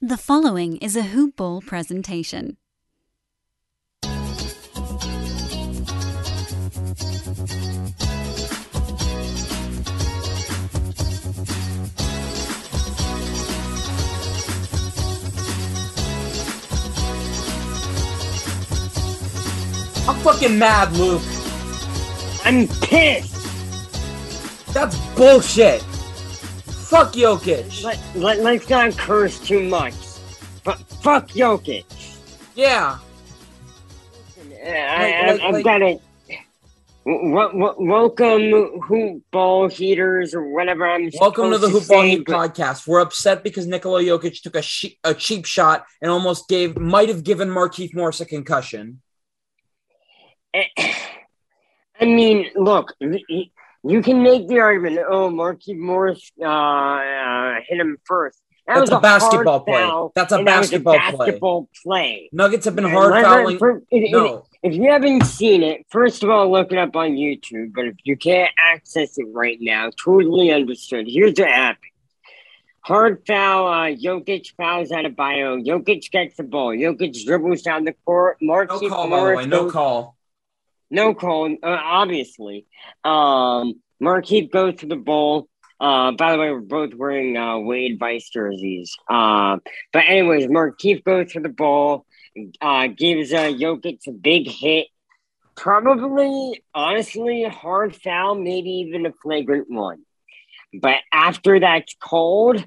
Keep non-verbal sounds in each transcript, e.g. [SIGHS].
The following is a Hoop Ball presentation. I'm fucking mad, Luke. I'm pissed. That's bullshit. Fuck Jokic. Let, let, let's not curse too much. But fuck Jokic. Yeah. I, I, like- I've like- got it. Welcome, hoop ball heaters, or whatever I'm. Welcome to the Hoop Ball Heat podcast. We're upset because Nikola Jokic took a, she- a cheap shot and almost gave, might have given Markieff Morris a concussion. Eh, [CLEARS THROAT] I mean, look, you can make the argument. Oh, Markieff Morris uh, uh, hit him first. That That's was a basketball play. foul, That's a that was basketball play. play. Nuggets have been And hard fouling. if- No, If you haven't seen it, first of all, look it up on YouTube. But if you can't access it right now, totally understood. Here's what happened. Hard foul, uh, Jokic fouls out of bio. Jokic gets the ball. Jokic dribbles down the court. no Markieff call, by the Morris way. No goes- call. No call, uh, obviously. Um, Markieff goes to the ball. Uh, by the way, we're both wearing uh, Wade Vice jerseys. Uh, but anyways, Markieff goes to the ball, uh, gives uh, Jokic a big hit. Probably, honestly, a hard foul, maybe even a flagrant one. But after that's called,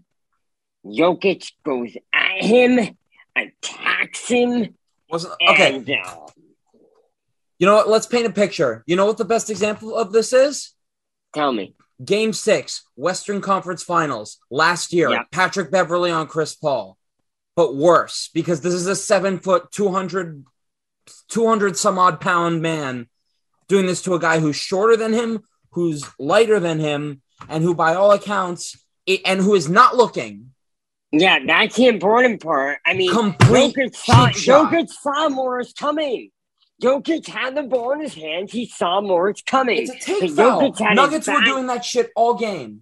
Jokic goes at him, attacks him, Wasn't okay. and uh, You know what? Let's paint a picture. You know what the best example of this is? tell me. Game six, Western Conference Finals last year. Yeah. Patrick Beverley on Chris Paul, but worse because this is a seven foot, 200, 200 some odd pound man doing this to a guy who's shorter than him, who's lighter than him, and who, by all accounts, i- and who is not looking. Yeah, that's the important part. I mean, Complete Jokic saw. Jokic saw Morris coming. Jokic had the ball in his hands. He saw Morris coming. It's a take foul. Nuggets were doing that shit all game.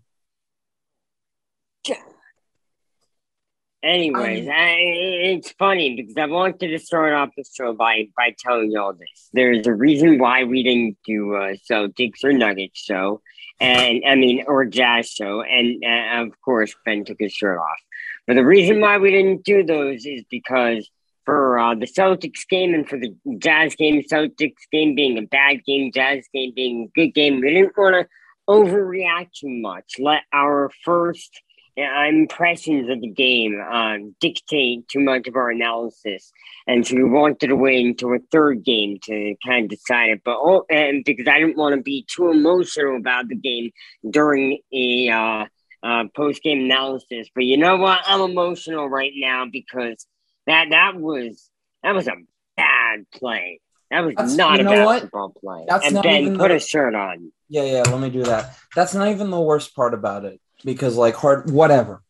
Anyways, I, it's funny because I wanted to start off the show by by telling you all this. There's a reason why we didn't do a Celtics or Nuggets show, and I mean or Jazz show, and uh, of course Ben took his shirt off. But the reason why we didn't do those is because for uh, the Celtics game and for the Jazz game, Celtics game being a bad game, Jazz game being a good game, we didn't want to overreact too much. Let our first uh, impressions of the game uh, dictate too much of our analysis, and so we wanted to wait until a third game to kind of decide it. But oh, and because I didn't want to be too emotional about the game during a uh, uh, post game analysis. But you know what? I'm emotional right now because that that was that was a bad play. That was That's- not a know what? play. That's and not Ben, even put the- a shirt on. Yeah, yeah, let me do that. That's not even the worst part about it because, like, hard, whatever.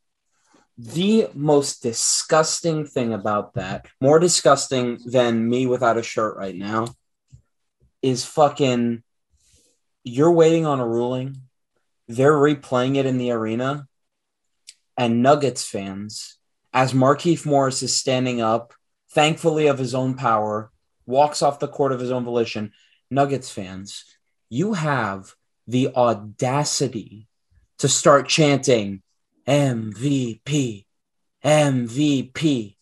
The most disgusting thing about that, more disgusting than me without a shirt right now, is fucking you're waiting on a ruling. They're replaying it in the arena, and Nuggets fans, as Markieff Morris is standing up, thankfully of his own power, walks off the court of his own volition. Nuggets fans, you have the audacity to start chanting MVP, MVP.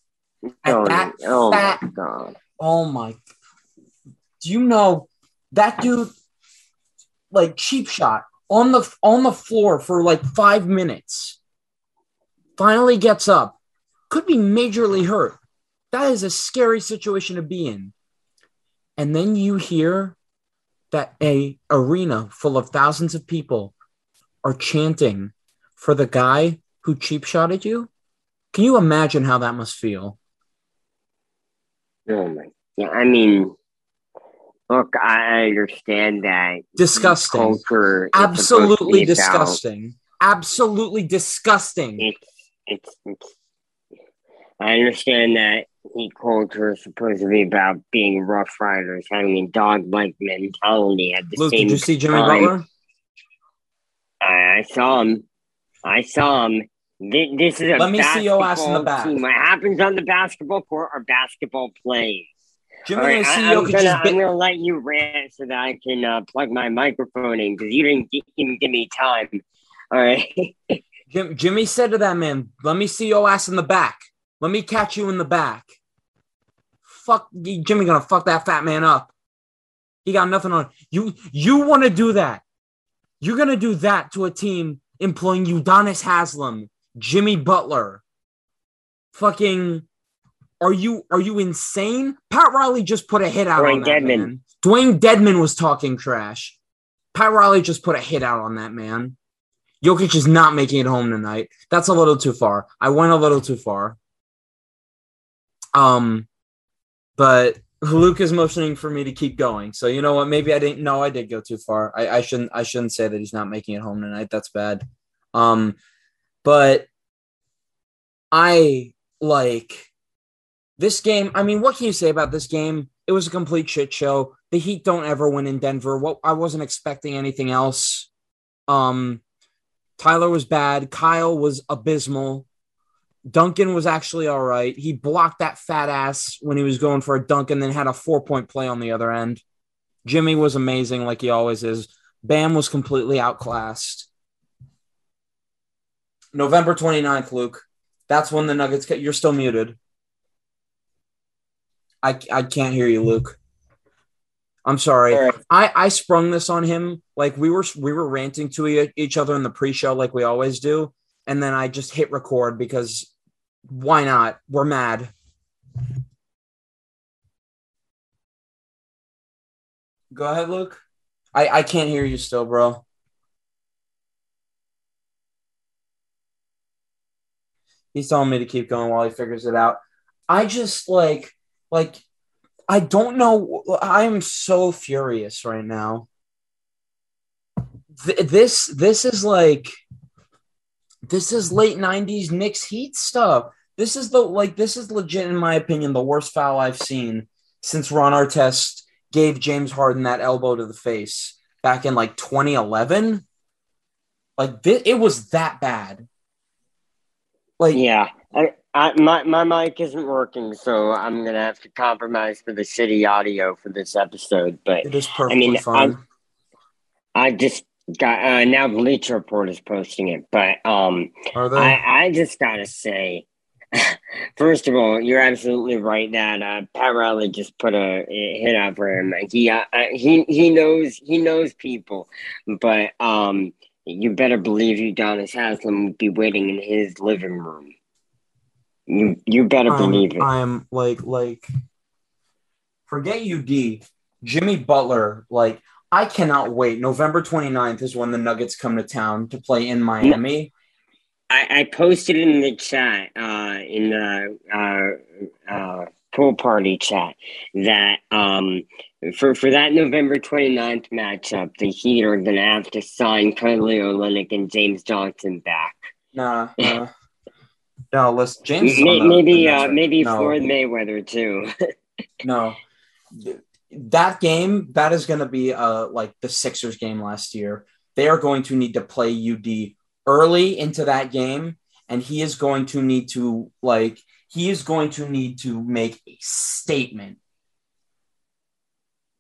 Oh, that oh my god. Oh my. Do you know that dude like cheap shot on the on the floor for like 5 minutes. Finally gets up. Could be majorly hurt. That is a scary situation to be in. And then you hear that a arena full of thousands of people are chanting for the guy who cheap shotted you. Can you imagine how that must feel? Oh my. Yeah, I mean, look, I understand that Disgusting. culture. is supposed to Absolutely be about- disgusting. Absolutely disgusting. It's, it's it's. I understand that heat culture is supposed to be about being rough riders, having a dog-like mentality. At the Luke, same did you see Jimmy time, Butler? I, I saw him. I saw him. Thi- This is a Let me see your ass in the back. team. What happens on the basketball court are basketball plays. Jimmy, right, I, am gonna, I'm gonna let you rant so that I can uh, plug my microphone in because you didn't gi- even give me time. All right. [LAUGHS] Jim, Jimmy said to that man, "Let me see your ass in the back. Let me catch you in the back." Fuck, Jimmy gonna fuck that fat man up. He got nothing on you. You want to do that? You're gonna do that to a team employing Udonis Haslem, Jimmy Butler, fucking. Are you are you insane? Pat Riley just put a hit out Dewayne on that Dedmon. man. Dewayne Dedmon was talking trash. Pat Riley just put a hit out on that man. Jokic is not making it home tonight. That's a little too far. I went a little too far. Um, but Luke is motioning for me to keep going. So you know what? Maybe I didn't. No, I did go too far. I, I shouldn't. I shouldn't say that he's not making it home tonight. That's bad. Um, but I like this game. I mean, what can you say about this game? It was a complete shit show. The Heat don't ever win in Denver. What I wasn't expecting anything else. Um, Tyler was bad. Kyle was abysmal. Duncan was actually all right. He blocked that fat ass when he was going for a dunk and then had a four point play on the other end. Jimmy was amazing, like he always is. Bam was completely outclassed. November 29th, Luke. That's when the Nuggets get. You're still muted. I, I can't hear you, Luke. I'm sorry. Right. I I sprung this on him like we were we were ranting to each other in the pre-show like we always do, and then I just hit record because why not? We're mad. Go ahead, Luke. I I can't hear you still, bro. He's telling me to keep going while he figures it out. I just like like I don't know. I am so furious right now. Th- this this is like this is late '90s Knicks Heat stuff. This is the like this is legit in my opinion the worst foul I've seen since Ron Artest gave James Harden that elbow to the face back in like 2011. Like thi- it was that bad. Like Yeah, I, I, my my mic isn't working, so I'm gonna have to compromise for the shitty audio for this episode. But it is perfectly mean, fine. I just got uh, now Bleacher Report is posting it, but um? I I just gotta say, first of all, you're absolutely right that uh, Pat Riley just put a, a hit out for him. He uh, uh, he he knows he knows people, but um, you better believe Udonis Haslem would be waiting in his living room. You you better I'm- believe it. I'm like like forget UD. Jimmy Butler, like I cannot wait. November 29th is when the Nuggets come to town to play in Miami. I, I posted in the chat, uh, in the uh, uh, pool party chat, that um, for for that November 29th matchup, the Heat are going to have to sign Kelly Olynyk and James Johnson back. Nah, [LAUGHS] nah. No, listen, James. is the- maybe the uh, maybe no, Floyd Mayweather too. [LAUGHS] no. That game, that is going to be uh like the Sixers game last year. They are going to need to play UD early into that game, and he is going to need to like he is going to need to make a statement.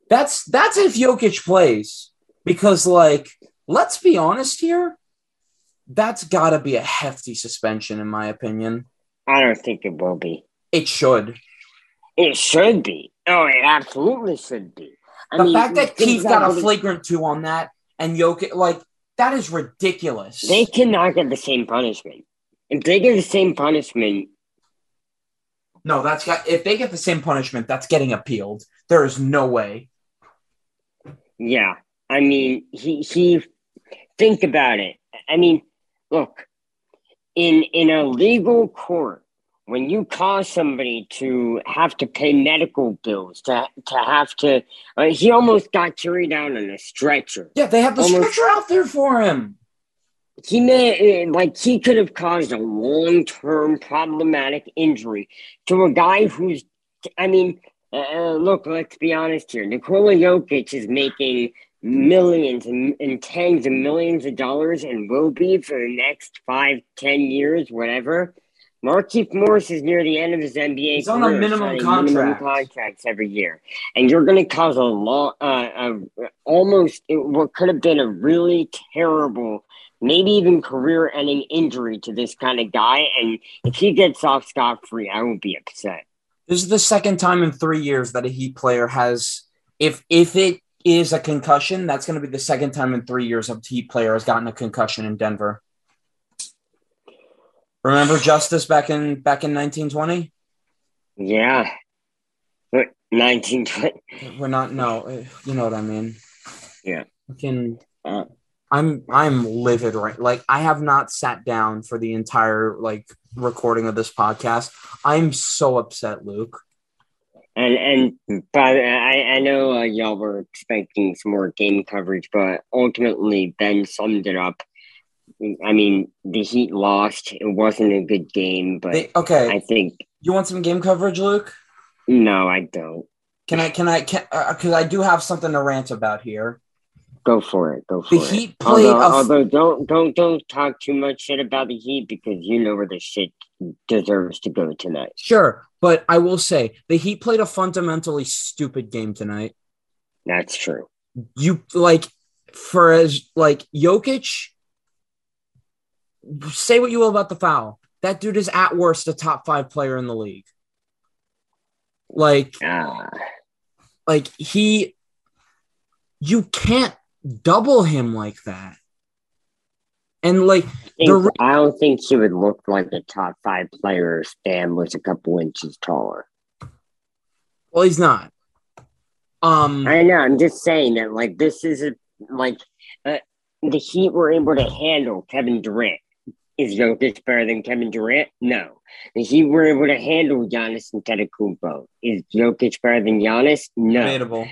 That's that's if Jokic plays because like let's be honest here, that's got to be a hefty suspension in my opinion. I don't think it will be. It should. It should be. Oh, it absolutely should be. I the mean, fact that Keith got a flagrant two on that and Jokic, like that is ridiculous. They cannot get the same punishment. If they get the same punishment, no, that's got if they get the same punishment, that's getting appealed. There is no way. Yeah, I mean, he he. Think about it. I mean, look, in in a legal court, when you cause somebody to have to pay medical bills, to to have to, uh, he almost got carried out on a stretcher. Yeah, they have the Almost- stretcher out there for him. He may uh, like he could have caused a long term problematic injury to a guy who's. I mean, uh, look, let's be honest here. Nikola Jokic is making millions and, and tens of millions of dollars and will be for the next five, ten years, whatever. Markieff Morris is near the end of his NBA He's on a minimum contract. minimum contracts every year, and you're going to cause a long, uh, a, almost what could have been a really terrible, maybe even career-ending injury to this kind of guy. And if he gets off scot-free, I will be upset. This is the second time in three years that a Heat player has, if if it is a concussion, that's going to be the second time in three years a Heat player has gotten a concussion in Denver. Remember Justise back in back in 1920? Yeah, but 1920. We're not. No, you know what I mean. Yeah. Fucking. Uh, I'm I'm livid right. Like I have not sat down for the entire like recording of this podcast. I'm so upset, Luke. And and but I I know uh, y'all were expecting some more game coverage, but ultimately Ben summed it up. I mean, the Heat lost. It wasn't a good game, but They, okay, I think you want some game coverage, Luke? no, I don't. Can I? Can I? Can uh, uh, because I do have something to rant about here. Go for it. Go for The it. Heat played although, f- although don't don't don't talk too much shit about the Heat because you know where the shit deserves to go tonight. Sure, but I will say the Heat played a fundamentally stupid game tonight. That's true. You like for as like Jokic. Say what you will about the foul. That dude is at worst a top five player in the league. Like, like he, you can't double him like that. And like, I, think, re- I don't think he would look like a top five player if Stan was a couple inches taller. well, he's not. Um, I know. I'm just saying that, like, this is a like uh, the Heat were able to handle Kevin Durant. Is Jokic better than Kevin Durant? No. The he were able to handle Giannis and Antetokounmpo. Is Jokic better than Giannis? No. debatable.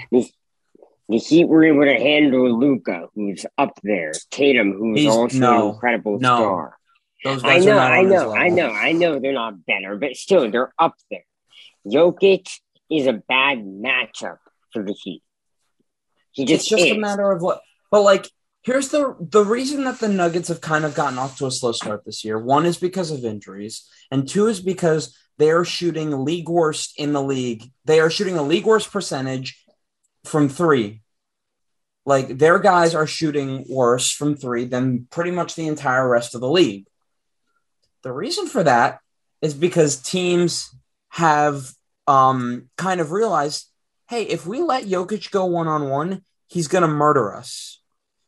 The Heat were able to handle Luka, who's up there. Tatum, who's He's- also no, an incredible no. star. Those I know, are not I know, I know, I know they're not better, but still, they're up there. Jokic is a bad matchup for the Heat. He just it's just is. a matter of what but like here's the the reason that the nuggets have kind of gotten off to a slow start this year. One is because of injuries and two is because they're shooting league worst in the league. They are shooting a league worst percentage from three. Like their guys are shooting worse from three than pretty much the entire rest of the league. The reason for that is because teams have um kind of realized hey, if we let Jokic go one on one, he's gonna murder us.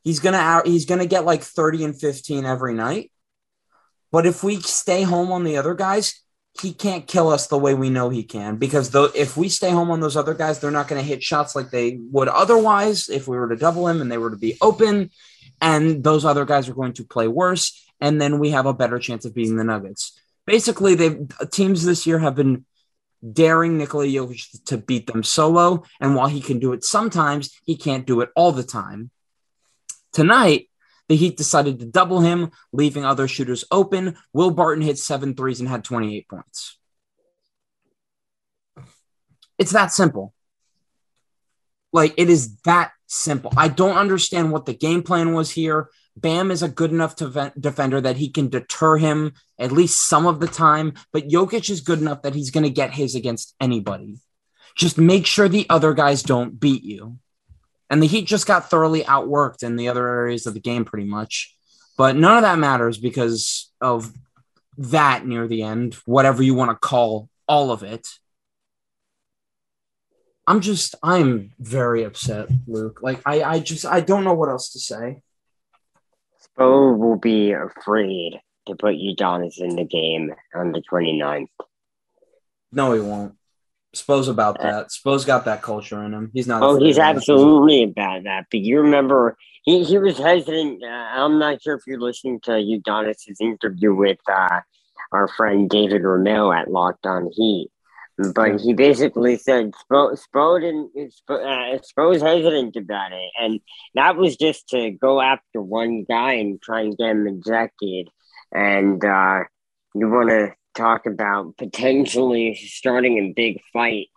He's gonna. He's gonna get like thirty and fifteen every night. But if we stay home on the other guys, he can't kill us the way we know he can. Because if we stay home on those other guys, they're not gonna hit shots like they would otherwise if we were to double him and they were to be open. And those other guys are going to play worse, and then we have a better chance of beating the Nuggets. Basically, they teams this year have been daring Nikola Jokic to beat them solo. And while he can do it sometimes, he can't do it all the time. Tonight, the Heat decided to double him, leaving other shooters open. Will Barton hit seven threes and had 28 points. It's that simple. Like, it is that simple. I don't understand what the game plan was here. Bam is a good enough defender that he can deter him at least some of the time, but Jokic is good enough that he's going to get his against anybody. Just make sure the other guys don't beat you. And the Heat just got thoroughly outworked in the other areas of the game, pretty much. But none of that matters because of that near the end, whatever you want to call all of it. I'm just, I'm very upset, Luke. Like, I, I just, I don't know what else to say. Spo will be afraid to put Udonis in the game on the 29th. No, he won't. Spo's about that. Spo's got that culture in him. He's not. Oh, he's absolutely about that. But you remember, he, he was hesitant. Uh, I'm not sure if you're listening to Udonis' interview with uh, our friend David Ramil at Locked On Heat. But he basically said Spo, Spo didn't. Spo, uh, Spo's hesitant about it, and that was just to go after one guy and try and get him ejected. And uh, you want to talk about potentially starting a big fight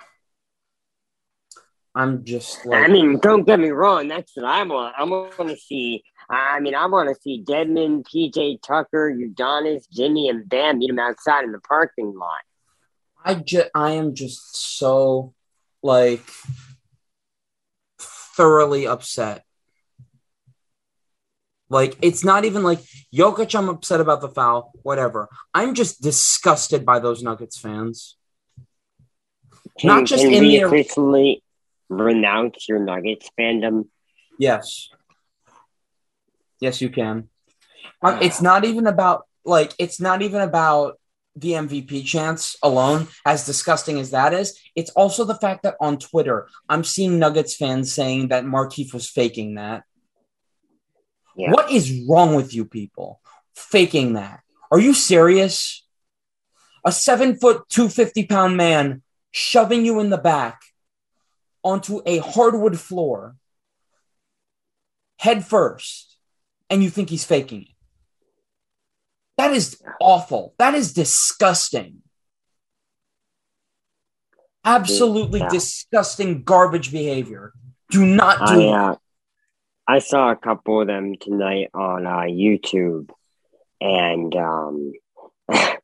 I'm just like I mean, don't get me wrong. That's what I want. I want to see. I mean, I want to see Dedmon, PJ Tucker, Udonis, Jimmy, and Bam meet him outside in the parking lot. I just I am just so like thoroughly upset. Like it's not even like Jokic. I'm upset about the foul. Whatever. I'm just disgusted by those Nuggets fans. Can, Not just can in we the- officially renounce your Nuggets fandom? Yes. Yes, you can. Uh, [SIGHS] it's not even about like it's not even about the MVP chance alone, as disgusting as that is. It's also the fact that on Twitter, I'm seeing Nuggets fans saying that Markieff was faking that. Yeah. What is wrong with you people? Faking that. Are you serious? A seven foot, 250 pound man shoving you in the back onto a hardwood floor head first, and you think he's faking it. That is awful. That is disgusting. Absolutely Yeah. disgusting garbage behavior. Do not do I it. uh, I saw a couple of them tonight on uh, YouTube, and um, [LAUGHS] I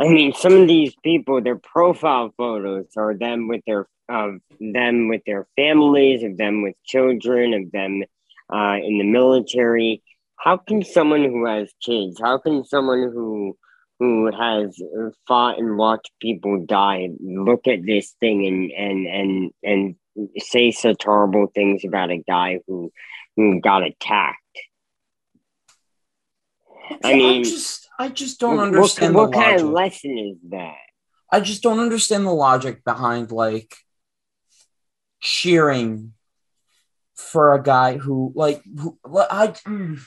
mean, some of these people, their profile photos are them with their of them with their families, of them with children, of them uh, in the military. How can someone who has kids, how can someone who who has fought and watched people die look at this thing and and and and say such horrible things about a guy who who got attacked? I mean, I just I just don't what, understand what the kind of lesson is that? I just don't understand the logic behind like cheering for a guy who like who I mm.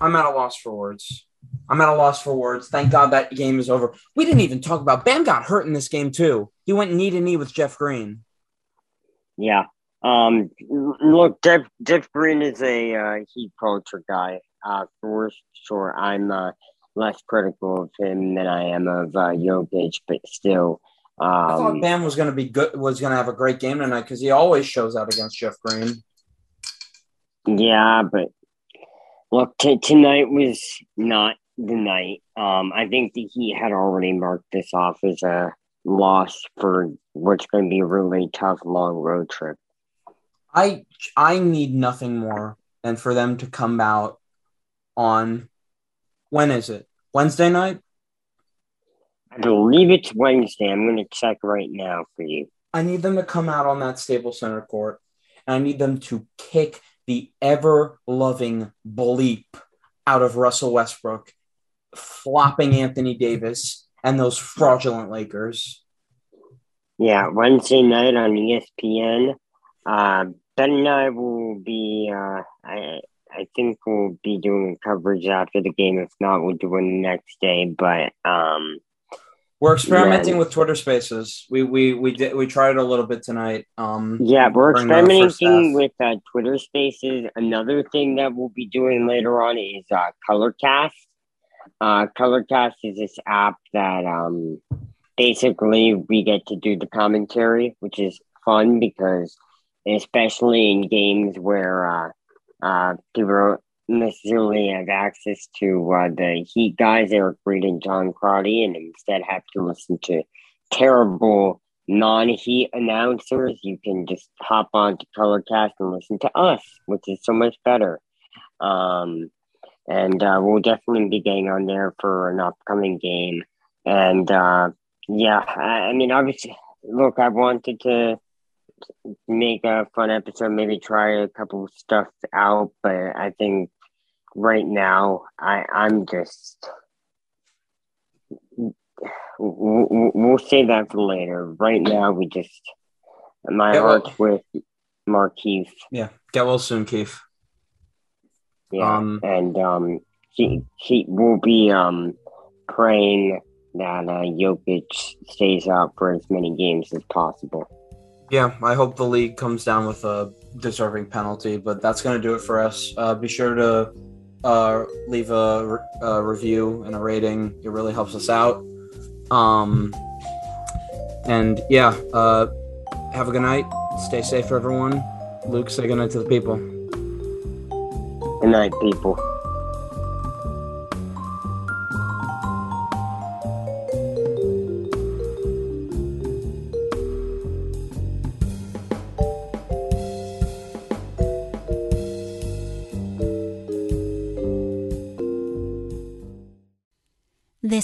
I'm at a loss for words. I'm at a loss for words. Thank God that game is over. We didn't even talk about Bam got hurt in this game too. He went knee to knee with Jeff Green. Yeah. Um. Look, Jeff Jeff Green is a uh, heat culture guy. Uh, for sure. I'm uh, less critical of him than I am of uh, Jokic, but still. I thought Um, Bam was going to be good. Was going to have a great game tonight because he always shows out against Jeff Green. yeah, but look, t- tonight was not the night. Um, I think the Heat had already marked this off as a loss for what's going to be a really tough long road trip. I I need nothing more than for them to come out on when is it? Wednesday night? I believe it's Wednesday. I'm going to check right now for you. I need them to come out on that Staples Center court and I need them to kick the ever loving bleep out of Russell Westbrook, flopping Anthony Davis and those fraudulent Lakers. Yeah, Wednesday night on ESPN. Uh, ben and I will be. Uh, I I think we'll be doing coverage after the game. If not, we'll do it the next day. But um, We're experimenting Yeah. with Twitter Spaces. We we we did we tried it a little bit tonight. Um, yeah, we're during the first experimenting with uh, Twitter Spaces. Another thing that we'll be doing later on is uh, Colorcast. Uh, Colorcast is this app that um, basically we get to do the commentary, which is fun because, especially in games where uh, uh, people necessarily have access to uh, the Heat guys, Eric Reid and John Crotty, and instead have to listen to terrible non-Heat announcers, you can just hop on to Colorcast and listen to us, which is so much better. Um, and uh, we'll definitely be getting on there for an upcoming game. And uh, yeah, I, I mean, obviously, look, I wanted to make a fun episode, maybe try a couple of stuff out, but I think right now I I'm just we'll save that for later. Right now, we just my well- heart's with Markieff. yeah, get well soon, Keith. Yeah, Um, and um, he he will be um praying that uh, Jokic stays out for as many games as possible. Yeah, I hope the league comes down with a deserving penalty, but that's going to do it for us. Uh, be sure to uh, leave a, a review and a rating. It really helps us out. Um, and yeah, uh, have a good night. Stay safe, everyone. Luke, say good night to the people. Good night, people.